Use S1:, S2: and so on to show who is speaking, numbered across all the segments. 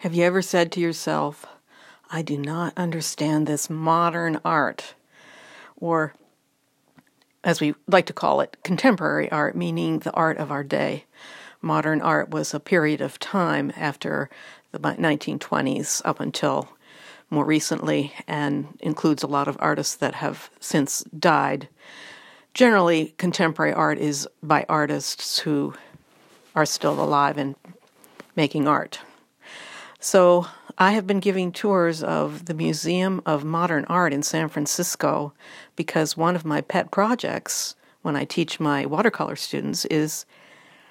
S1: Have you ever said to yourself, I do not understand this modern art? Or, as we like to call it, contemporary art, meaning the art of our day. Modern art was a period of time after the 1920s up until more recently and includes a lot of artists that have since died. Generally, contemporary art is by artists who are still alive and making art. So, I have been giving tours of the Museum of Modern Art in San Francisco because one of my pet projects when I teach my watercolor students is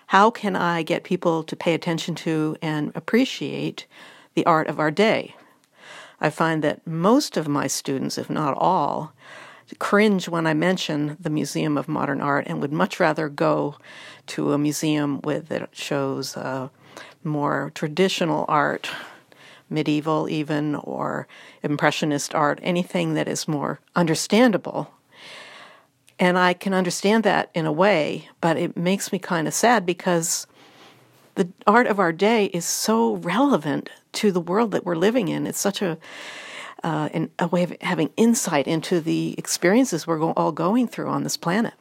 S1: how can I get people to pay attention to and appreciate the art of our day? I find that most of my students, if not all, cringe when I mention the Museum of Modern Art and would much rather go to a museum with that shows uh, more traditional art, medieval even, or impressionist art, anything that is more understandable. And I can understand that in a way, but it makes me kind of sad because the art of our day is so relevant to the world that we're living in. It's such a uh, a way of having insight into the experiences we're go- all going through on this planet.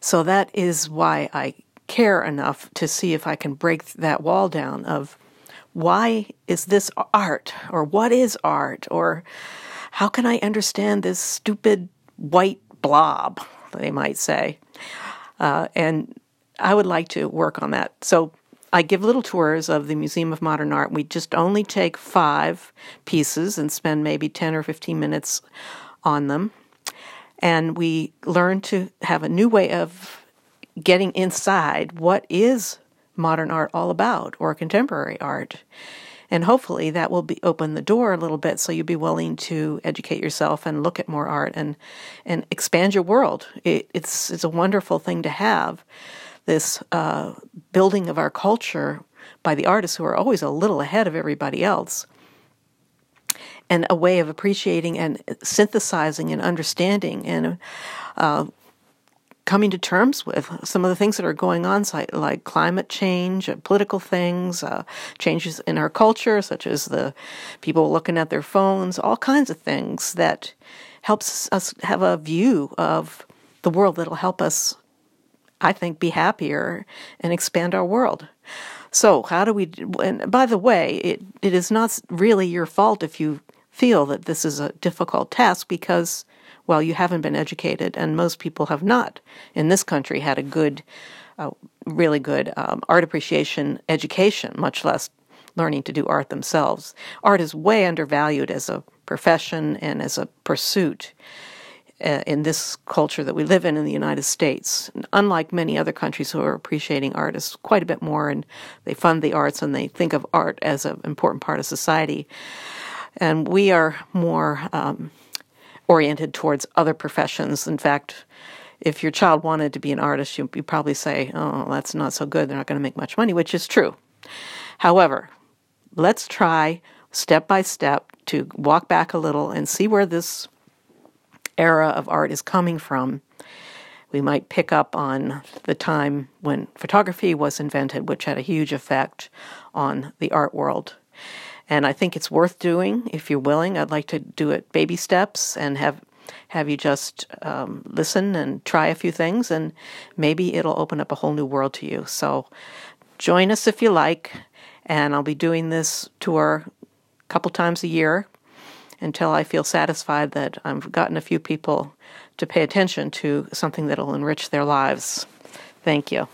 S1: So that is why I care enough to see if I can break that wall down of why is this art or what is art or how can I understand this stupid white blob, they might say. Uh, and I would like to work on that. So I give little tours of the Museum of Modern Art. We just only take five pieces and spend maybe 10 or 15 minutes on them. And we learn to have a new way of getting inside what is modern art all about or contemporary art. And hopefully that will be open the door a little bit so you'll be willing to educate yourself and look at more art and and expand your world. It, it's it's a wonderful thing to have this uh, building of our culture by the artists who are always a little ahead of everybody else and a way of appreciating and synthesizing and understanding and uh, coming to terms with some of the things that are going on, like climate change, uh, political things, uh, changes in our culture, such as the people looking at their phones, all kinds of things that helps us have a view of the world that'll help us, I think, be happier and expand our world. So, how do we? And by the way, it, it is not really your fault if you feel that this is a difficult task because well, you haven't been educated, and most people have not in this country had a good, uh, really good um, art appreciation education, much less learning to do art themselves. Art is way undervalued as a profession and as a pursuit uh, in this culture that we live in in the United States. Unlike many other countries who are appreciating artists quite a bit more, and they fund the arts and they think of art as an important part of society. And we are more um, oriented towards other professions. In fact, if your child wanted to be an artist, you'd probably say, oh, that's not so good. They're not going to make much money, which is true. However, let's try step by step to walk back a little and see where this era of art is coming from. We might pick up on the time when photography was invented, which had a huge effect on the art world. And I think it's worth doing if you're willing. I'd like to do it baby steps and have have you just um, listen and try a few things, and maybe it'll open up a whole new world to you. So join us if you like, and I'll be doing this tour a couple times a year until I feel satisfied that I've gotten a few people to pay attention to something that'll enrich their lives. Thank you.